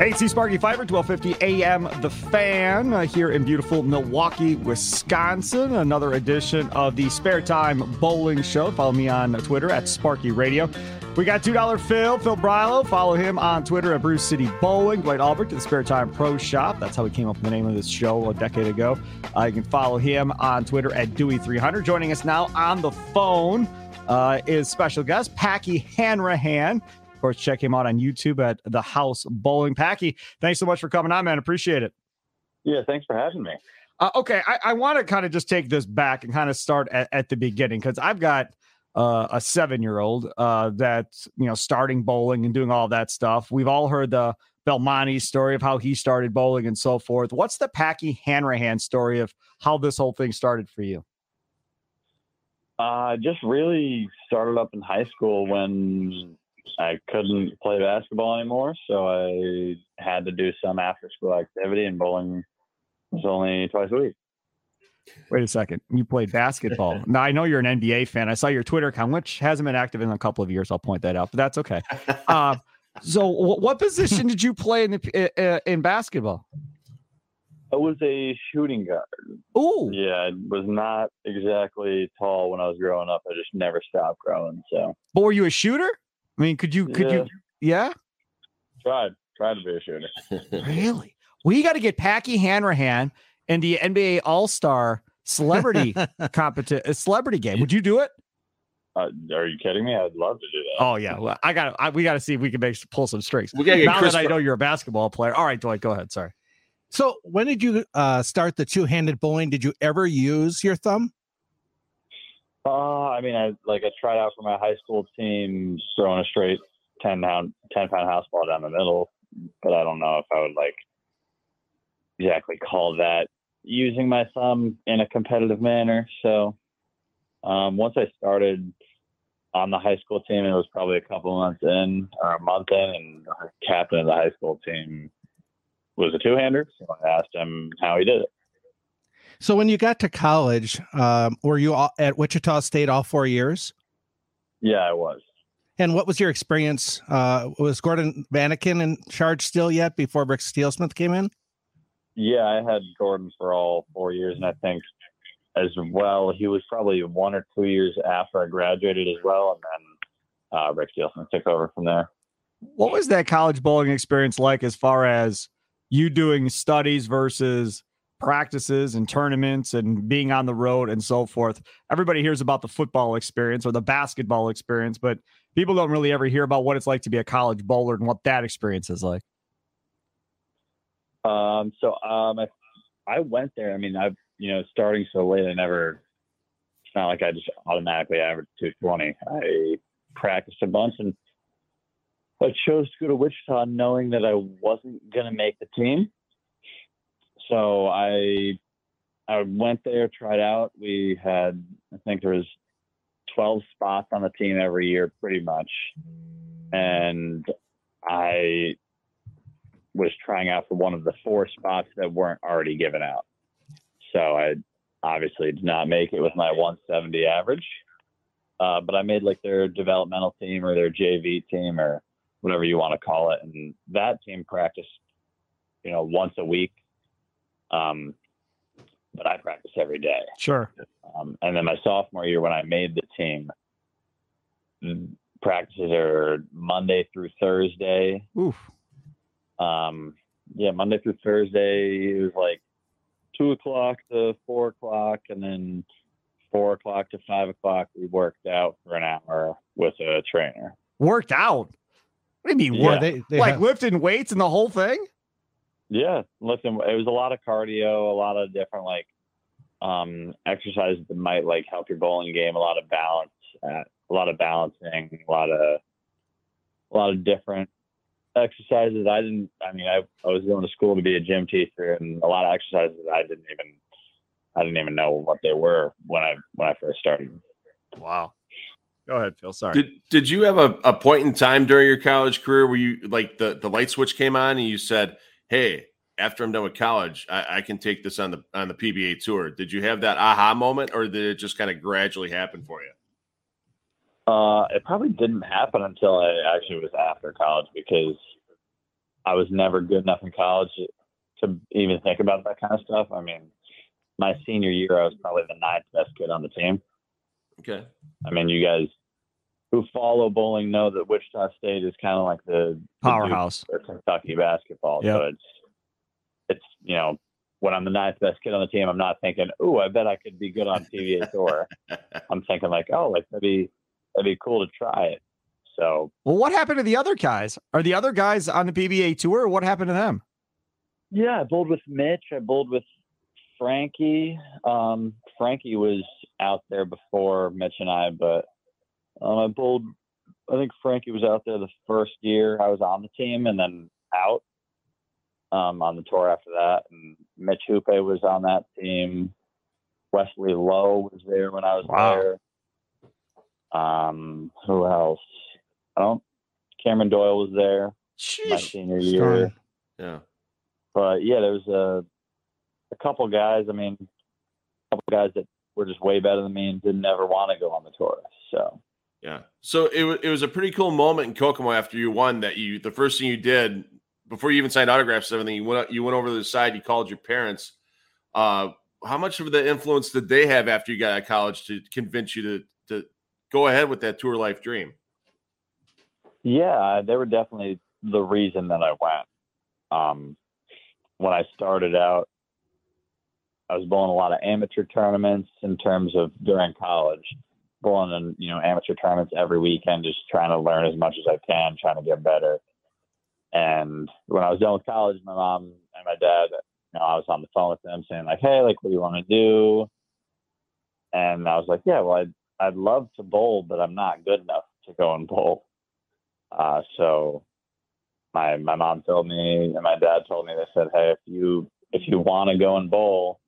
Hey, it's Sparky Fifer, 1250 AM The Fan uh, here in beautiful Milwaukee, Wisconsin. Another edition of the Spare Time Bowling Show. Follow me on Twitter at Sparky Radio. We got $2 Phil, Phil Brylow. Follow him on Twitter at Brew City Bowling. Dwight Albrecht to the Spare Time Pro Shop. That's how we came up with the name of this show a decade ago. Uh, you can follow him on Twitter at Dewey300. Joining us now on the phone uh, is special guest Packy Hanrahan. Of course, check him out on YouTube at the House Bowling. Packy, thanks so much for coming on, man. Appreciate it. Yeah, thanks for having me. Uh, okay, I, I want to kind of just take this back and kind of start at, at the beginning because I've got uh, a seven-year-old uh, that's you know starting bowling and doing all that stuff. We've all heard the Belmonte story of how he started bowling and so forth. What's the Packy Hanrahan story of how this whole thing started for you? Uh, just really started up in high school when I couldn't play basketball anymore, so I had to do some after school activity, and bowling was only twice a week. Wait a second. You played basketball. now I know you're an NBA fan. I saw your Twitter account, which hasn't been active in a couple of years. I'll point that out, but that's okay. Uh, so, what position did you play in the uh, in basketball? I was a shooting guard. Ooh, Yeah, I was not exactly tall when I was growing up. I just never stopped growing. So but were you a shooter? I mean, could you could you? Yeah, tried tried to be a shooter. really. We got to get Packy Hanrahan in the NBA All Star Celebrity competition, celebrity game. Would you do it? Uh, are you kidding me? I'd love to do that. Oh yeah, well, I got. I, we got to see if we can make pull some strings. We gotta get now Chris that I know you're a basketball player. All right, Dwight, go ahead. Sorry. So when did you uh, start the two-handed bowling? Did you ever use your thumb? Uh, I mean, I like I tried out for my high school team, throwing a straight ten pound ten pound house ball down the middle, but I don't know if I would like exactly call that using my thumb in a competitive manner. So um, once I started on the high school team, it was probably a couple months in or a month in, and our captain of the high school team was a two hander. So I asked him how he did it. So when you got to college, um, were you all, at Wichita State all four years? Yeah, I was. And what was your experience? Uh, was Gordon Vadakin in charge still yet before Rick Steelsmith came in? Yeah, I had Gordon for all four years, and I think as well he was probably one or two years after I graduated as well, and then uh, Rick Steelsmith took over from there. What was that college bowling experience like as far as you doing studies versus practices and tournaments and being on the road and so forth? Everybody hears about the football experience or the basketball experience, but people don't really ever hear about what it's like to be a college bowler and what that experience is like. Um, so um, I, I went there. I mean, I've you know starting so late, I never. It's not like I just automatically averaged 220. I practiced a bunch, and I chose to go to Wichita knowing that I wasn't going to make the team. So I I went there, tried out. We had I think there was 12 spots on the team every year, pretty much, and I was trying out for one of the four spots that weren't already given out. So I obviously did not make it with my 170 average. Uh, but I made like their developmental team or their JV team or whatever you want to call it. And that team practiced, you know, once a week. Um, but I practice every day. Sure. Um, and then my sophomore year, when I made the team, practices are Monday through Thursday. Oof. Um, yeah, Monday through Thursday, it was like two o'clock to four o'clock, and then four o'clock to five o'clock, we worked out for an hour with a trainer. Worked out. What do you mean? Yeah, work? they, they like have- lifting weights and the whole thing? Yeah, listen, it was a lot of cardio, a lot of different like um exercises that might like help your bowling game, a lot of balance, uh, a lot of balancing, a lot of a lot of different exercises. I didn't. I mean, I I was going to school to be a gym teacher, and a lot of exercises that I didn't even I didn't even know what they were when I when I first started. Wow. Go ahead, Phil. Sorry. Did Did you have a, a point in time during your college career where you like the the light switch came on and you said, "Hey, after I'm done with college, I, I can take this on the on the PBA tour." Did you have that aha moment, or did it just kind of gradually happen for you? Uh, it probably didn't happen until I actually was after college because I was never good enough in college to even think about that kind of stuff. I mean, my senior year, I was probably the ninth best kid on the team. Okay. I mean, you guys who follow bowling know that Wichita State is kind of like the, the Powerhouse. or Kentucky basketball. Yep. So it's it's you know when I'm the ninth best kid on the team, I'm not thinking, oh, I bet I could be good on PBA tour. I'm thinking like, oh, like that'd be that'd be cool to try it. So Well, what happened to the other guys? Are the other guys on the PBA tour? What happened to them? yeah, I bowled with Mitch. I bowled with Frankie. Um, Frankie was out there before Mitch and I, but um, I bowled. I think Frankie was out there the first year I was on the team, and then out um, on the tour after that. And Mitch Hupé was on that team. Wesley Low was there when I was Wow. there. Um, who else? I don't. Cameron Doyle was there my Sheesh. senior year Strong. Yeah. but yeah, there was a a couple guys. I mean, a couple guys that were just way better than me and didn't ever want to go on the tour. So Yeah. So it was it was a pretty cool moment in Kokomo after you won that you the first thing you did before you even signed autographs and everything you went you went over to the side you called your parents. Uh, how much of the influence did they have after you got out of college to convince you to to go ahead with that tour life dream? yeah, they were definitely the reason that I went. Um, when I started out, I was bowling a lot of amateur tournaments in terms of during college, bowling in you know amateur tournaments every weekend, just trying to learn as much as I can, trying to get better. And when I was done with college, my mom and my dad, you know, I was on the phone with them saying like, "Hey, like, what do you want to do?" And I was like, "Yeah, well, I'd I'd love to bowl, but I'm not good enough to go and bowl." Uh, so my my mom told me and my dad told me they said, "Hey, if you if you want to go and bowl,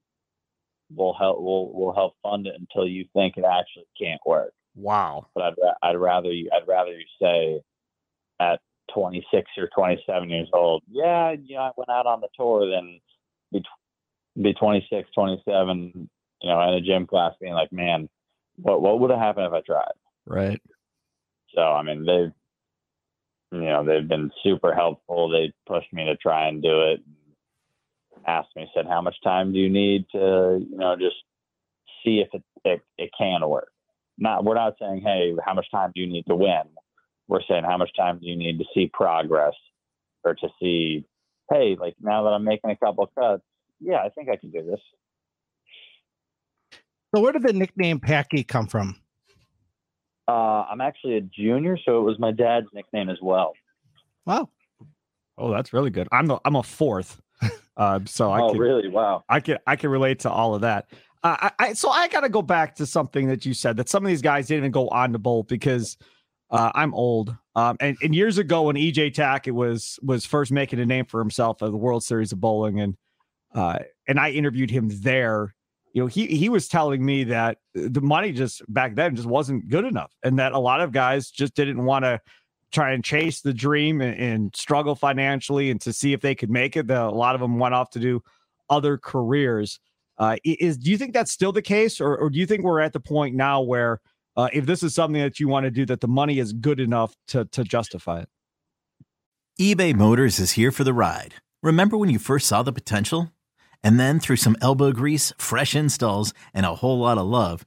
we'll help we'll we'll help fund it until you think it actually can't work." Wow. But I'd ra- I'd rather you I'd rather you say at 26 or 27 years old, yeah, you know, I went out on the tour, than be tw- be 26, 27, you know, in a gym class, being like, man, what what would have happened if I tried? Right. So I mean, they've you know they've been super helpful. They pushed me to try and do it. Asked me, said, "How much time do you need to you know just see if it it, it can work?" Not we're not saying, "Hey, how much time do you need to win?" We're saying, "How much time do you need to see progress or to see, hey, like now that I'm making a couple cuts, yeah, I think I can do this." So where did the nickname Packy come from? Uh, I'm actually a junior, so it was my dad's nickname as well. Wow. Oh, that's really good. I'm a, I'm a fourth. Uh, so I oh, can really? Wow. I can I can relate to all of that. Uh, I, I so I got to go back to something that you said that some of these guys didn't even go on to bowl because uh, I'm old. Um, and, and years ago when EJ Tackett was was first making a name for himself at the World Series of Bowling, and uh, and I interviewed him there. You know, he he was telling me that the money just back then just wasn't good enough, and that a lot of guys just didn't want to try and chase the dream and, and struggle financially and to see if they could make it. The, a lot of them went off to do other careers. Uh, is do you think that's still the case, or, or do you think we're at the point now where uh, if this is something that you want to do, that the money is good enough to to justify it? eBay Motors is here for the ride. Remember when you first saw the potential? And then through some elbow grease, fresh installs, and a whole lot of love,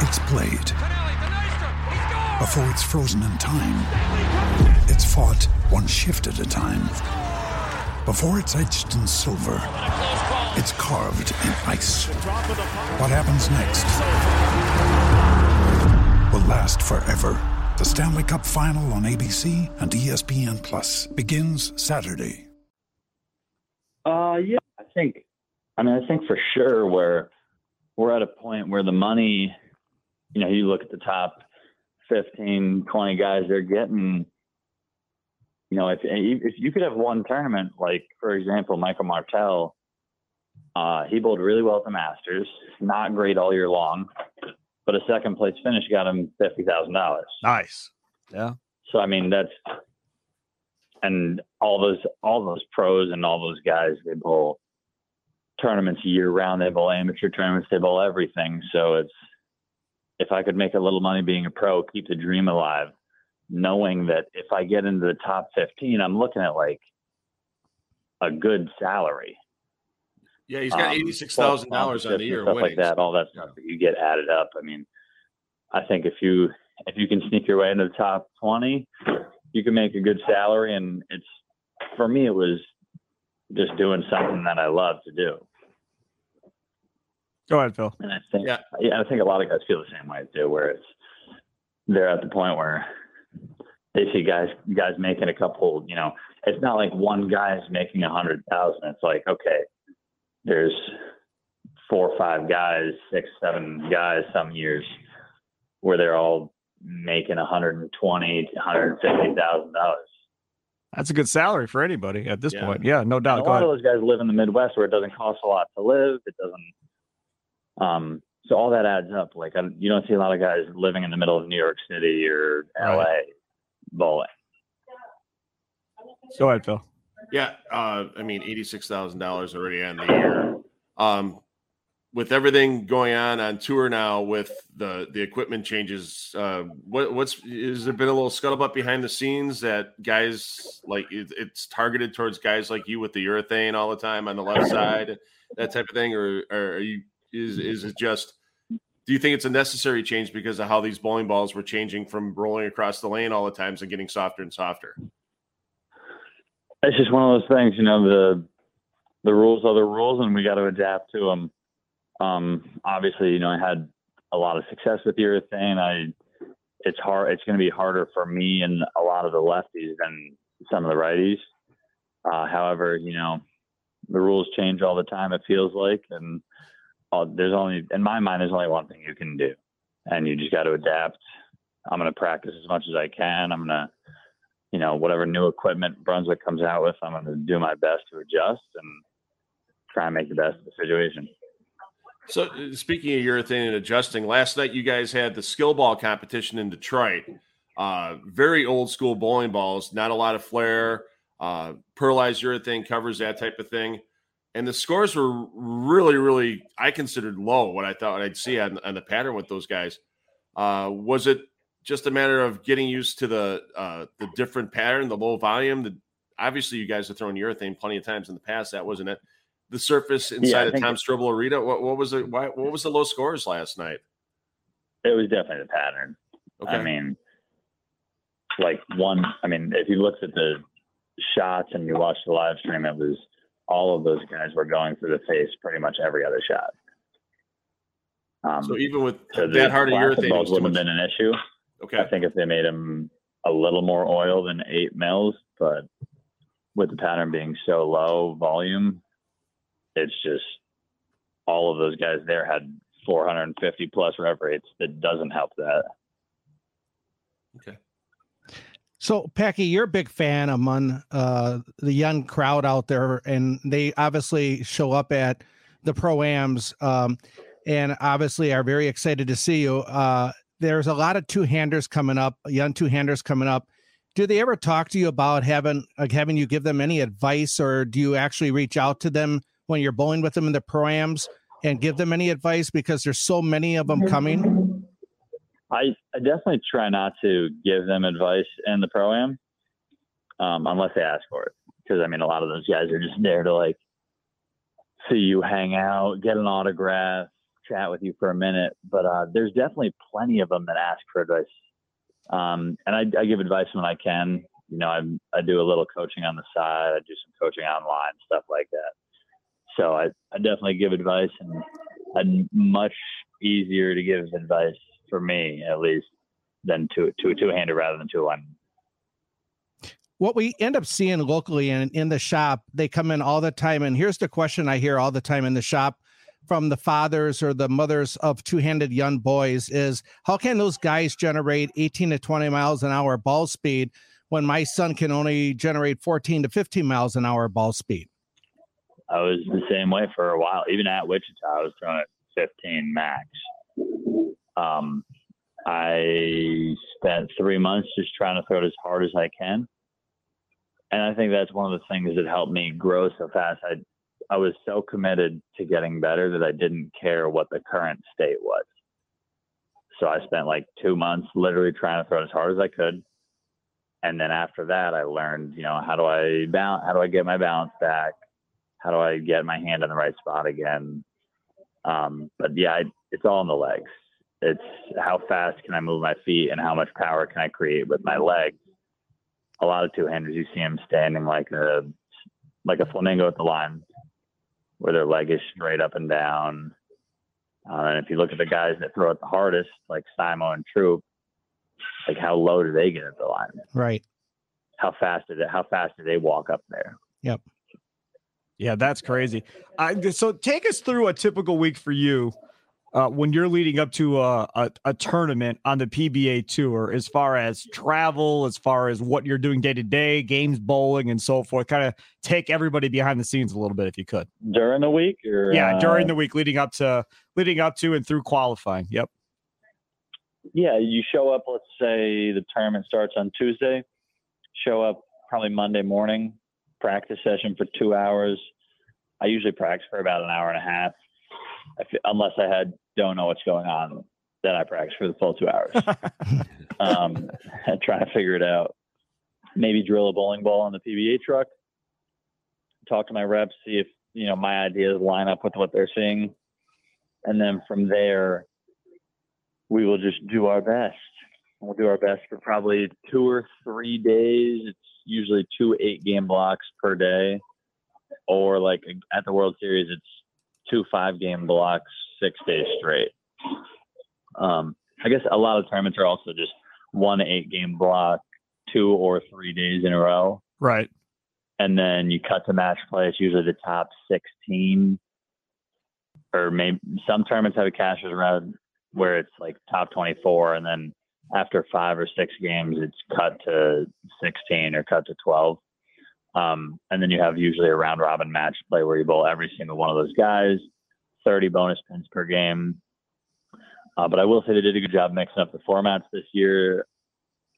it's played. Before it's frozen in time, it's fought one shift at a time. Before it's etched in silver, it's carved in ice. What happens next will last forever. The Stanley Cup Final on ABC and ESPN Plus begins Saturday. Uh, yeah, I think. I mean, I think for sure where we're at a point where the money, you know, you look at the top 15, 20 guys they're getting. You know, if if you could have one tournament, like for example, Michael Martell, uh, he bowled really well at the Masters, not great all year long, but a second place finish got him fifty thousand dollars. Nice. Yeah. So I mean that's and all those all those pros and all those guys they bowl tournaments year round. They bowl amateur tournaments. They bowl everything. So it's if I could make a little money being a pro, keep the dream alive, knowing that if I get into the top fifteen, I'm looking at like a good salary. Yeah, he's got Um, eighty six thousand dollars on the year. stuff like that. All that stuff that you get added up. I mean, I think if you if you can sneak your way into the top twenty, you can make a good salary. And it's for me, it was just doing something that I love to do. Go ahead, Phil. And I think, Yeah. yeah, I think a lot of guys feel the same way too, where it's they're at the point where they see guys guys making a couple. You know, it's not like one guy's making a hundred thousand. It's like okay, there's four or five guys, six, seven guys some years where they're all making a hundred and twenty, hundred and fifty thousand dollars. That's a good salary for anybody at this Yeah. point. Yeah, no And doubt. a Go lot ahead. of those guys live in the Midwest where it doesn't cost a lot to live. It doesn't. Um, so all that adds up. Like I, you don't see a lot of guys living in the middle of New York City or LA bowling. Go ahead, Phil. Yeah, uh, I mean, eighty-six thousand dollars already on the year. Um, with everything going on on tour now, with the the equipment changes, uh, what what's has there been a little scuttlebutt behind the scenes that guys like it, it's targeted towards guys like you with the urethane all the time on the left side, that type of thing, or, or are you is is it just? Do you think it's a necessary change because of how these bowling balls were changing from rolling across the lane all the times and getting softer and softer? It's just one of those things, you know. The the rules are the rules, and we got to adapt to them. Um, obviously, you know, I had a lot of success with urethane. I it's hard. It's going to be harder for me and a lot of the lefties than some of the righties. Uh, however, you know, the rules change all the time. It feels like, and uh, there's only in my mind, there's only one thing you can do, and you just got to adapt. I'm going to practice as much as I can. I'm going to you know, whatever new equipment Brunswick comes out with, I'm going to do my best to adjust and try and make the best of the situation. So, speaking of urethane and adjusting, last night you guys had the skill ball competition in Detroit. Uh, very old school bowling balls, not a lot of flair. Uh, pearlized urethane covers that type of thing, and the scores were really, really I considered low. What I thought I'd see on, on the pattern with those guys. Uh, was it just a matter of getting used to the uh, the different pattern, the low volume? The, obviously, you guys have thrown urethane plenty of times in the past. That wasn't it the surface inside of think Tom Strobel Arena? What, what was it? why, what was the low scores last night? It was definitely the pattern. Okay, I mean, like one, I mean, if you looked at the shots and you watched the live stream, it was all of those guys were going through the face pretty much every other shot. Um, so even with so that hard of urethane, it balls wouldn't have been an issue. okay, I think if they made them a little more oil than eight mils, but with the pattern being so low volume, it's just all of those guys there had 450 plus rev rates. That doesn't help that. Okay. So, Packy, you're a big fan among uh, the young crowd out there, and they obviously show up at the proams, um, and obviously are very excited to see you. Uh, there's a lot of two handers coming up, young two handers coming up. Do they ever talk to you about having like having you give them any advice, or do you actually reach out to them when you're bowling with them in the proams and give them any advice because there's so many of them coming? I, I definitely try not to give them advice in the pro am um, unless they ask for it. Because I mean, a lot of those guys are just there to like see you hang out, get an autograph, chat with you for a minute. But uh, there's definitely plenty of them that ask for advice. Um, and I, I, give advice when I can. You know, I, I do a little coaching on the side. I do some coaching online, stuff like that. So I, I definitely give advice, and I'm much easier to give advice for me at least than two two two to a two hander rather than two one. What we end up seeing locally and in the shop, they come in all the time. And here's the question I hear all the time in the shop from the fathers or the mothers of two-handed young boys is how can those guys generate 18 to 20 miles an hour ball speed when my son can only generate 14 to 15 miles an hour ball speed? I was the same way for a while. Even at Wichita, I was throwing at 15 max. Um, I spent three months just trying to throw it as hard as I can. And I think that's one of the things that helped me grow so fast. I I was so committed to getting better that I didn't care what the current state was. So I spent like two months literally trying to throw it as hard as I could. And then after that, I learned, you know, how do I balance? How do I get my balance back? How do I get my hand in the right spot again? Um, but yeah, I, it's all in the legs. It's how fast can I move my feet and how much power can I create with my legs. A lot of two-handers, you see them standing like a like a flamingo at the line, where their leg is straight up and down. Uh, and if you look at the guys that throw it the hardest, like Simo and Troup, like how low do they get at the line? Right. How fast did it? How fast do they walk up there? Yep. Yeah, that's crazy. I, so take us through a typical week for you uh, when you're leading up to a, a, a, tournament on the PBA tour, as far as travel, as far as what you're doing day to day, games, bowling, and so forth. Kind of take everybody behind the scenes a little bit, if you could. During the week, or, yeah, during uh, the week, leading up to leading up to and through qualifying. Yep. Yeah, you show up. Let's say the tournament starts on Tuesday. Show up probably Monday morning. Practice session for two hours. I usually practice for about an hour and a half unless I had don't know what's going on, then I practice for the full two hours. um, trying to figure it out. Maybe drill a bowling ball on the PBA truck. Talk to my reps, see if you know my ideas line up with what they're seeing, and then from there, we will just do our best. We'll do our best for probably two or three days. It's usually two eight game blocks per day, or like at the World Series, it's two five game blocks, six days straight. Um, I guess a lot of tournaments are also just one eight game block, two or three days in a row. Right. And then you cut to match play. It's usually the top 16, or maybe some tournaments have a cashers round where it's like top 24. And then after five or six games, it's cut to 16 or cut to 12. Um, and then you have usually a round robin match play where you bowl every single one of those guys, 30 bonus pins per game. Uh, but I will say they did a good job mixing up the formats this year.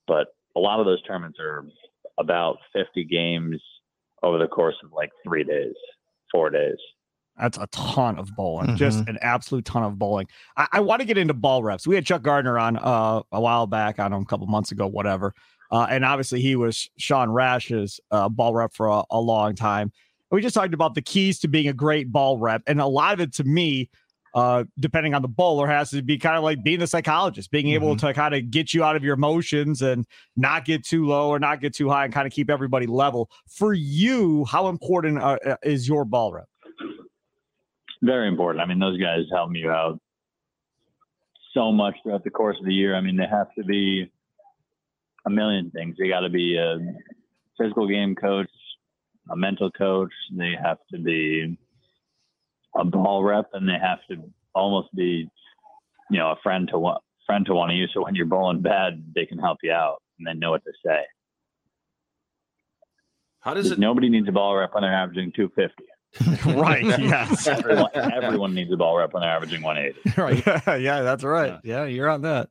But a lot of those tournaments are about 50 games over the course of like three days, four days. That's a ton of bowling, mm-hmm. just an absolute ton of bowling. I, I want to get into ball reps. We had Chuck Gardner on uh, a while back, I don't know, a couple months ago, whatever. Uh, and obviously, he was Sean Rash's uh, ball rep for a, a long time. And we just talked about the keys to being a great ball rep. And a lot of it to me, uh, depending on the bowler, has to be kind of like being a psychologist, being mm-hmm. able to kind of get you out of your emotions and not get too low or not get too high and kind of keep everybody level. For you, how important uh, uh, is your ball rep? Very important. I mean, those guys help me out so much throughout the course of the year. I mean, they have to be a million things. They got to be a physical game coach, a mental coach. They have to be a ball rep and they have to almost be, you know, a friend to one friend to one of you. So when you're bowling bad, they can help you out and they know what to say. How does it? Nobody needs a ball rep when they're averaging 250. right. Yes. Everyone, everyone needs a ball rep when they're averaging 180. right. Yeah, yeah, that's right. Yeah, you're on that.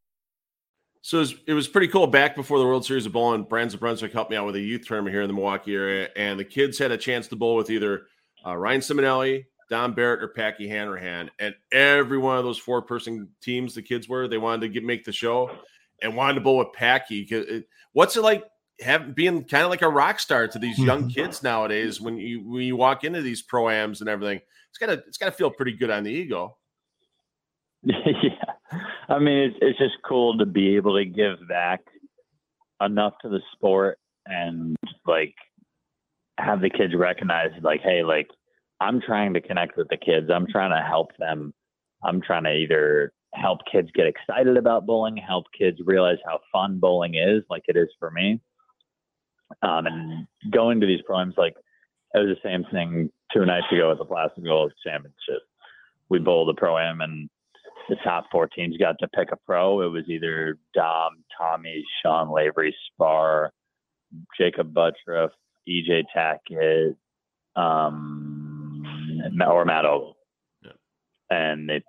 So it was, it was, pretty cool. Back before the World Series of Bowling, Brands of Brunswick helped me out with a youth tournament here in the Milwaukee area, and the kids had a chance to bowl with either uh, Ryan Simonelli, Dom Barrett, or Packy Hanrahan. And every one of those four-person teams, the kids were, they wanted to get, make the show and wanted to bowl with Packy. What's it like have being kind of like a rock star to these young mm-hmm. kids nowadays when you when you walk into these proams and everything? It's gotta it's gotta feel pretty good on the ego. yeah. I mean, it's, it's just cool to be able to give back enough to the sport and like have the kids recognize like, hey, like I'm trying to connect with the kids. I'm trying to help them. I'm trying to either help kids get excited about bowling, help kids realize how fun bowling is, like it is for me. Um, and going to these proams, like it was the same thing two nights ago at the Plastic Gold Championship. We bowled a pro am and the top four teams got to pick a pro. It was either Dom, Tommy, Sean Lavery, Spahr, Jakob Butturff, EJ Tackett, um, or Matt Ogle. Yeah. And they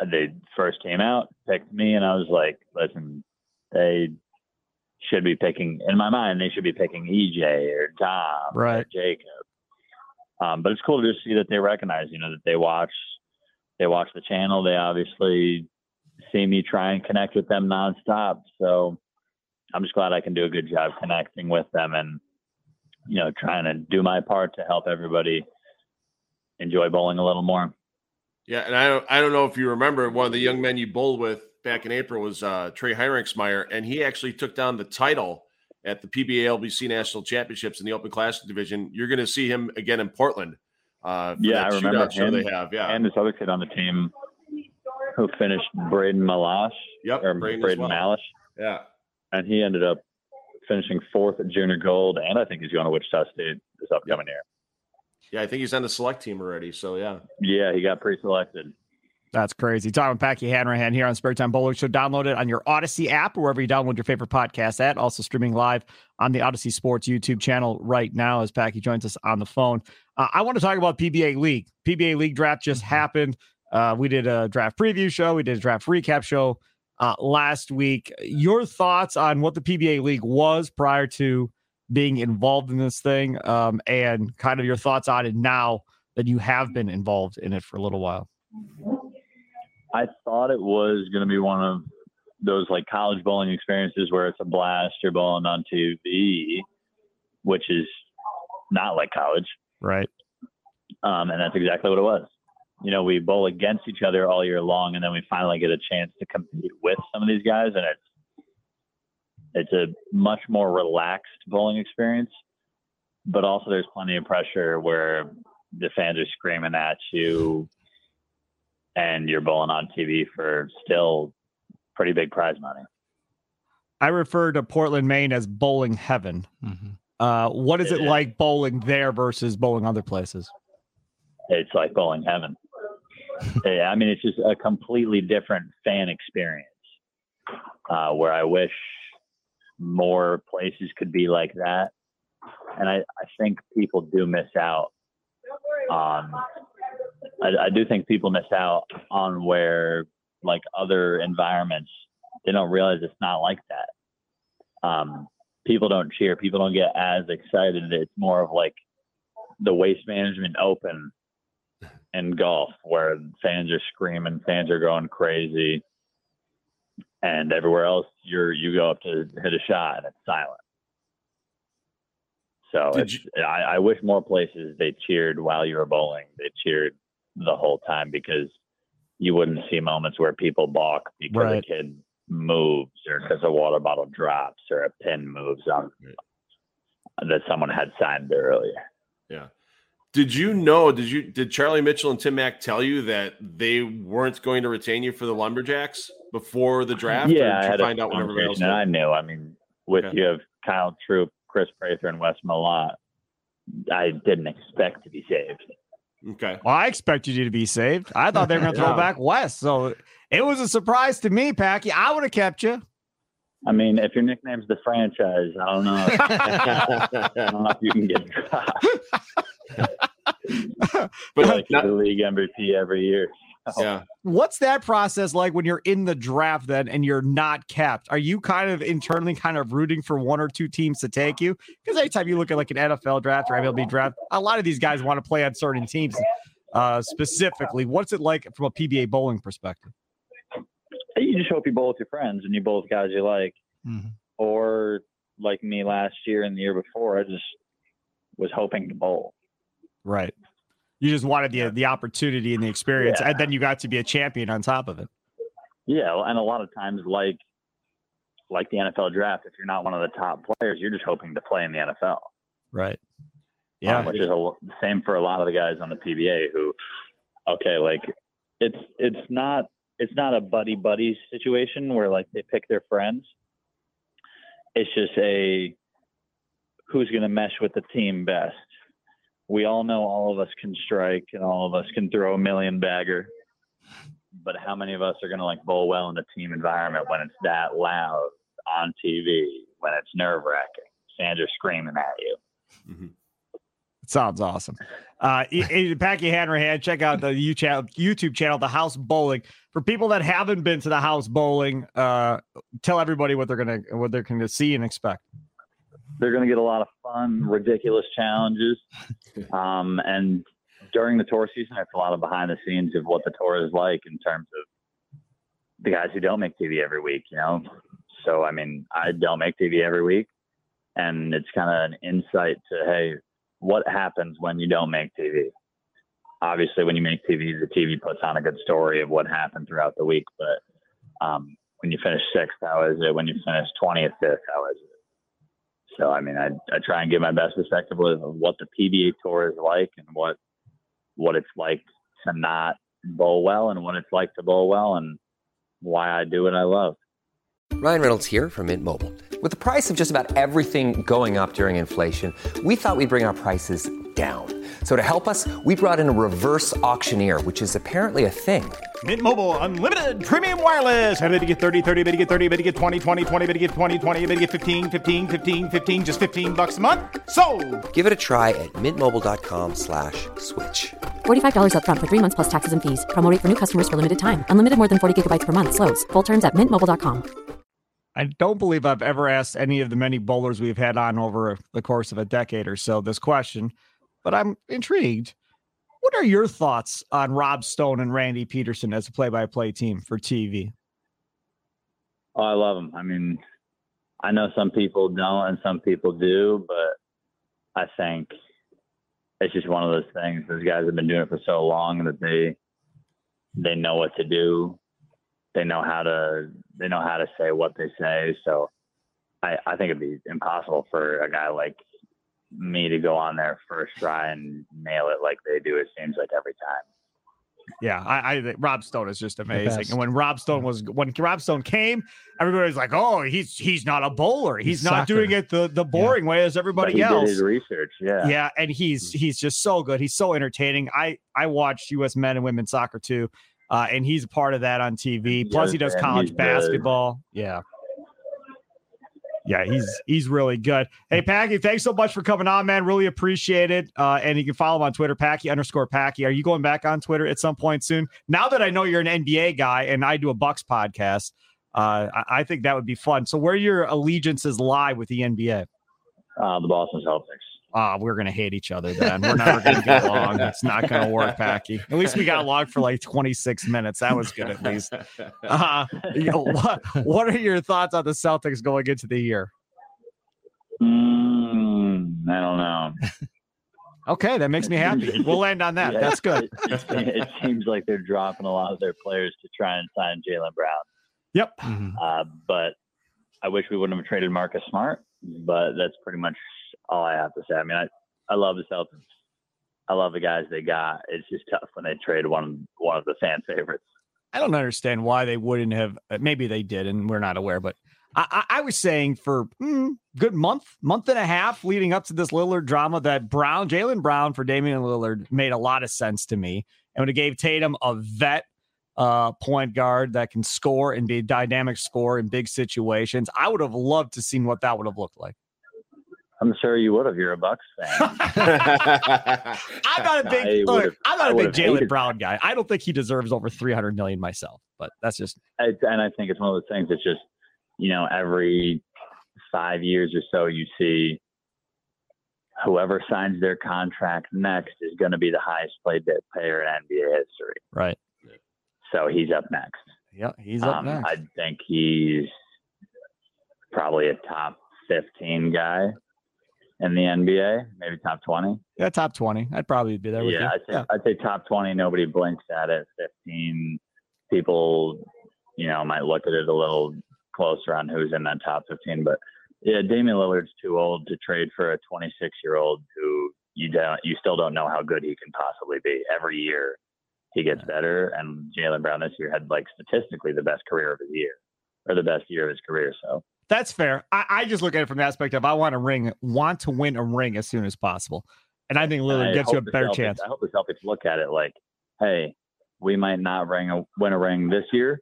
they first came out, picked me, and I was like, listen, they should be picking in my mind they should be picking EJ or Dom right. or Jakob. Um, but it's cool to just see that they recognize, you know, that they watch they watch the channel. They obviously see me try and connect with them nonstop. So I'm just glad I can do a good job connecting with them and, you know, trying to do my part to help everybody enjoy bowling a little more. Yeah, and I don't, I don't know if you remember one of the young men you bowled with back in April was uh, Trey Heinrichsmeyer, and he actually took down the title at the PBA LBC National Championships in the Open Classic division. You're going to see him again in Portland uh, yeah, I remember him. They have, yeah, and this other kid on the team who finished Braden Malash. Yep, or Braden, Braden well. Malish. Yeah, and he ended up finishing fourth at Junior Gold, and I think he's going to Wichita State this upcoming year. Yeah, I think he's on the select team already. So yeah, yeah, he got pre-selected. That's crazy. Talking with Packy Hanrahan here on Spare Time Bowling Show. Download it on your Audacy app or wherever you download your favorite podcast at. Also streaming live on the Audacy Sports YouTube channel right now as Packy joins us on the phone. Uh, I want to talk about PBA League. PBA League draft just mm-hmm. happened. Uh, we did a draft preview show. We did a draft recap show uh, last week. Your thoughts on what the PBA League was prior to being involved in this thing, um, and kind of your thoughts on it now that you have been involved in it for a little while. I thought it was going to be one of those like college bowling experiences where it's a blast. You're bowling on TV, which is not like college. Right. Um, and that's exactly what it was. You know, we bowl against each other all year long, and then we finally get a chance to compete with some of these guys, and it's it's a much more relaxed bowling experience. But also, there's plenty of pressure where the fans are screaming at you, and you're bowling on TV for still pretty big prize money. I refer to Portland, Maine as bowling heaven. Mm-hmm. Uh, what is it, it like bowling there versus bowling other places? It's like bowling heaven. yeah, I mean, it's just a completely different fan experience uh, where I wish more places could be like that. And I, I think people do miss out on I, I do think people miss out on where like other environments they don't realize it's not like that. Um, people don't cheer. People don't get as excited. It's more of like the waste management open in golf where fans are screaming, fans are going crazy, and everywhere else you're you go up to hit a shot and it's silent. So it's, I, I wish more places they cheered while you were bowling. They cheered the whole time because you wouldn't see moments where people balk because Right. a kid moves or because a water bottle drops or a pin moves on that someone had signed there earlier. Yeah. Did you know? Did you did Charlie Mitchell and Tim Mack tell you that they weren't going to retain you for the Lumberjacks before the draft? or Yeah, I had you a find out when everybody else conversation, and did? I knew. I mean, with Okay. you have Kyle Troup, Chris Prather, and Wes Malott. I didn't expect to be saved. Okay. Well, I expected you to be saved. I thought they were going to throw back West. So it was a surprise to me, Packy. I would have kept you. I mean, if your nickname's the franchise, I don't know. If, I don't know if you can get dropped. But like not- the league MVP every year. Yeah. What's that process like when you're in the draft then and you're not kept? Are you kind of internally kind of rooting for one or two teams to take you? Because anytime you look at like an NFL draft or MLB draft, a lot of these guys want to play on certain teams. Uh, specifically, what's it like from a PBA bowling perspective? You just hope you bowl with your friends and you bowl with guys you like. Mhm. Or like me last year and the year before, I just was hoping to bowl. Right. You just wanted the the opportunity and the experience, Yeah. and then you got to be a champion on top of it. Yeah, and a lot of times, like like the NFL draft, if you're not one of the top players, you're just hoping to play in the NFL. Right. Yeah, Yeah. which is a, same for a lot of the guys on the PBA who, okay, like it's it's not it's not a buddy buddy situation where like they pick their friends. It's just a who's going to mesh with the team best. We all know all of us can strike and all of us can throw a million bagger, but how many of us are going to like bowl well in a team environment when it's that loud on TV, when it's nerve wracking, are screaming at you? Sounds awesome. Uh, Packy Hanrahan, check out the YouTube channel, YouTube channel, The House Bowling. For people that haven't been to the House Bowling, uh, tell everybody what they're gonna what they're gonna see and expect. They're going to get a lot of fun, ridiculous challenges. Um, and during the tour season, it's a lot of behind the scenes of what the tour is like in terms of the guys who don't make TV every week, you know? So, I mean, I don't make TV every week. And it's kind of an insight to, hey, what happens when you don't make TV? Obviously, when you make TV, the TV puts on a good story of what happened throughout the week. But um, when you finish sixth, how is it? When you finish 20th, fifth, how is it? So I mean, I I try and give my best perspective of what the PBA tour is like and what what it's like to not bowl well and what it's like to bowl well and why I do what I love. Ryan Reynolds here from Mint Mobile. With the price of just about everything going up during inflation, we thought we'd bring our prices down. So to help us, we brought in a reverse auctioneer, which is apparently a thing. Mint Mobile unlimited premium wireless. Have to get 30, 30, bit to get 30, bit to get 20, 20, 20, bit to get 20, 20, bit to get 15, 15, 15, 15 just 15 bucks a month. So, Give it a try at mintmobile.com slash switch. $45 upfront for three months plus taxes and fees. Promo rate for new customers for limited time. Unlimited more than 40 gigabytes per month. Slows. Full terms at mintmobile.com. I don't believe I've ever asked any of the many bowlers we've had on over the course of a decade or so this question, but I'm intrigued. What are your thoughts on Rob Stone and Randy Pedersen as a play-by-play team for TV? Oh, I love them. I mean, I know some people don't and some people do, but I think it's just one of those things. Those guys have been doing it for so long that they they know what to do. They know how to they know how to say what they say. So I, I think it'd be impossible for a guy like me to go on there first try and nail it like they do. It seems like every time. Yeah, I, I Rob Stone is just amazing. And when Rob Stone was when Rob Stone came, everybody was like, "Oh, he's he's not a bowler. He's, He's not soccer." doing it the the boring way as everybody he else." did his research. Yeah. yeah and he's he's just so good he's so entertaining i i watch us men and women soccer too uh and he's a part of that on tv plus he does college he's the- basketball yeah Yeah, he's he's really good. Hey, Packy, thanks so much for coming on, man. Really appreciate it. Uh, and you can follow him on Twitter, Packy underscore Packy. Are you going back on Twitter at some point soon? Now that I know you're an NBA guy and I do a Bucks podcast, uh, I, I think that would be fun. So, where your allegiances lie with the NBA? Uh, the Boston Celtics. Ah, we're gonna hate each other then. We're never gonna get along. It's not gonna work, Packy. At least we got along for like 26 minutes. That was good at least. Uh, you know, what, what are your thoughts on the Celtics going into the year? Mm, I don't know. Okay, that makes me happy. We'll end on that. Yeah, That's good. It, it seems like they're dropping a lot of their players to try and sign Jaylen Brown. Yep. Uh, but I wish we wouldn't have traded Marcus Smart. But that's pretty much all I have to say. I mean, I, I love the Celtics. I love the guys they got. It's just tough when they trade one one of the fan favorites. I don't understand why they wouldn't have. uh, Maybe they did, and we're not aware. But I, I, was saying for mm, good month, month and a half leading up to this Lillard drama, that Brown, Jaylen Brown for Damian Lillard made a lot of sense to me, and when it gave Tatum a vet uh, point guard that can score and be a dynamic score in big situations, I would have loved to seen what that would have looked like. I'm sure you would if you're a Bucks fan. I'm not a big, look, I'm not a big Jaylen Brown guy. I don't think he deserves over 300 million myself, but that's just I, and I think it's one of those things that's just, you know, every five years or so, you see whoever signs their contract next is going to be the highest paid player in NBA history. right. So he's up next. Yeah, he's up Um, next. I think he's probably a top 15 guy in the NBA, maybe top 20. Yeah, top 20. I'd probably be there with yeah, you. I'd say, I'd say top 20. Nobody blinks at it. 15 people, you know, might look at it a little closer on who's in that top 15. But yeah, Damian Lillard's too old to trade for a 26 year old who you don't, you still don't know how good he can possibly be. Every year he gets better, and Jaylen Brown this year had like statistically the best career of his year or the best year of his career. So That's fair. I, I just look at it from the aspect of I want a ring, want to win a ring as soon as possible. And I think Lillard I gives you a better Celtics- chance. I hope the Celtics look at it like, hey, we might not ring a, win a ring this year,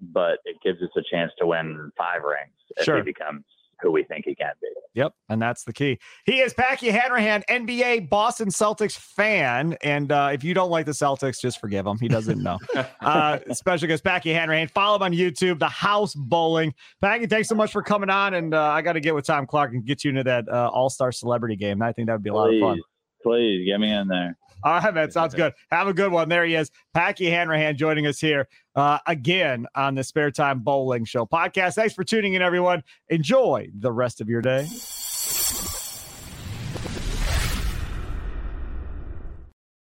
but it gives us a chance to win five rings if Sure. he becomes who we think he can be. Yep, and that's the key. He is Packy Hanrahan, NBA Boston Celtics fan, and uh, if you don't like the Celtics, just forgive him. He doesn't know. uh, special guest Packy Hanrahan. Follow him on YouTube, The House Bowling. Packy, thanks so much for coming on, and uh, I got to get with Tom Clark and get you into that uh, All Star Celebrity game. I think that would be a lot of fun. Please, please get me in there. All right, man. Sounds good. Have a good one. There he is. Packy Hanrahan joining us here uh, again on the Spare Time Bowling Show podcast. Thanks for tuning in, everyone. Enjoy the rest of your day.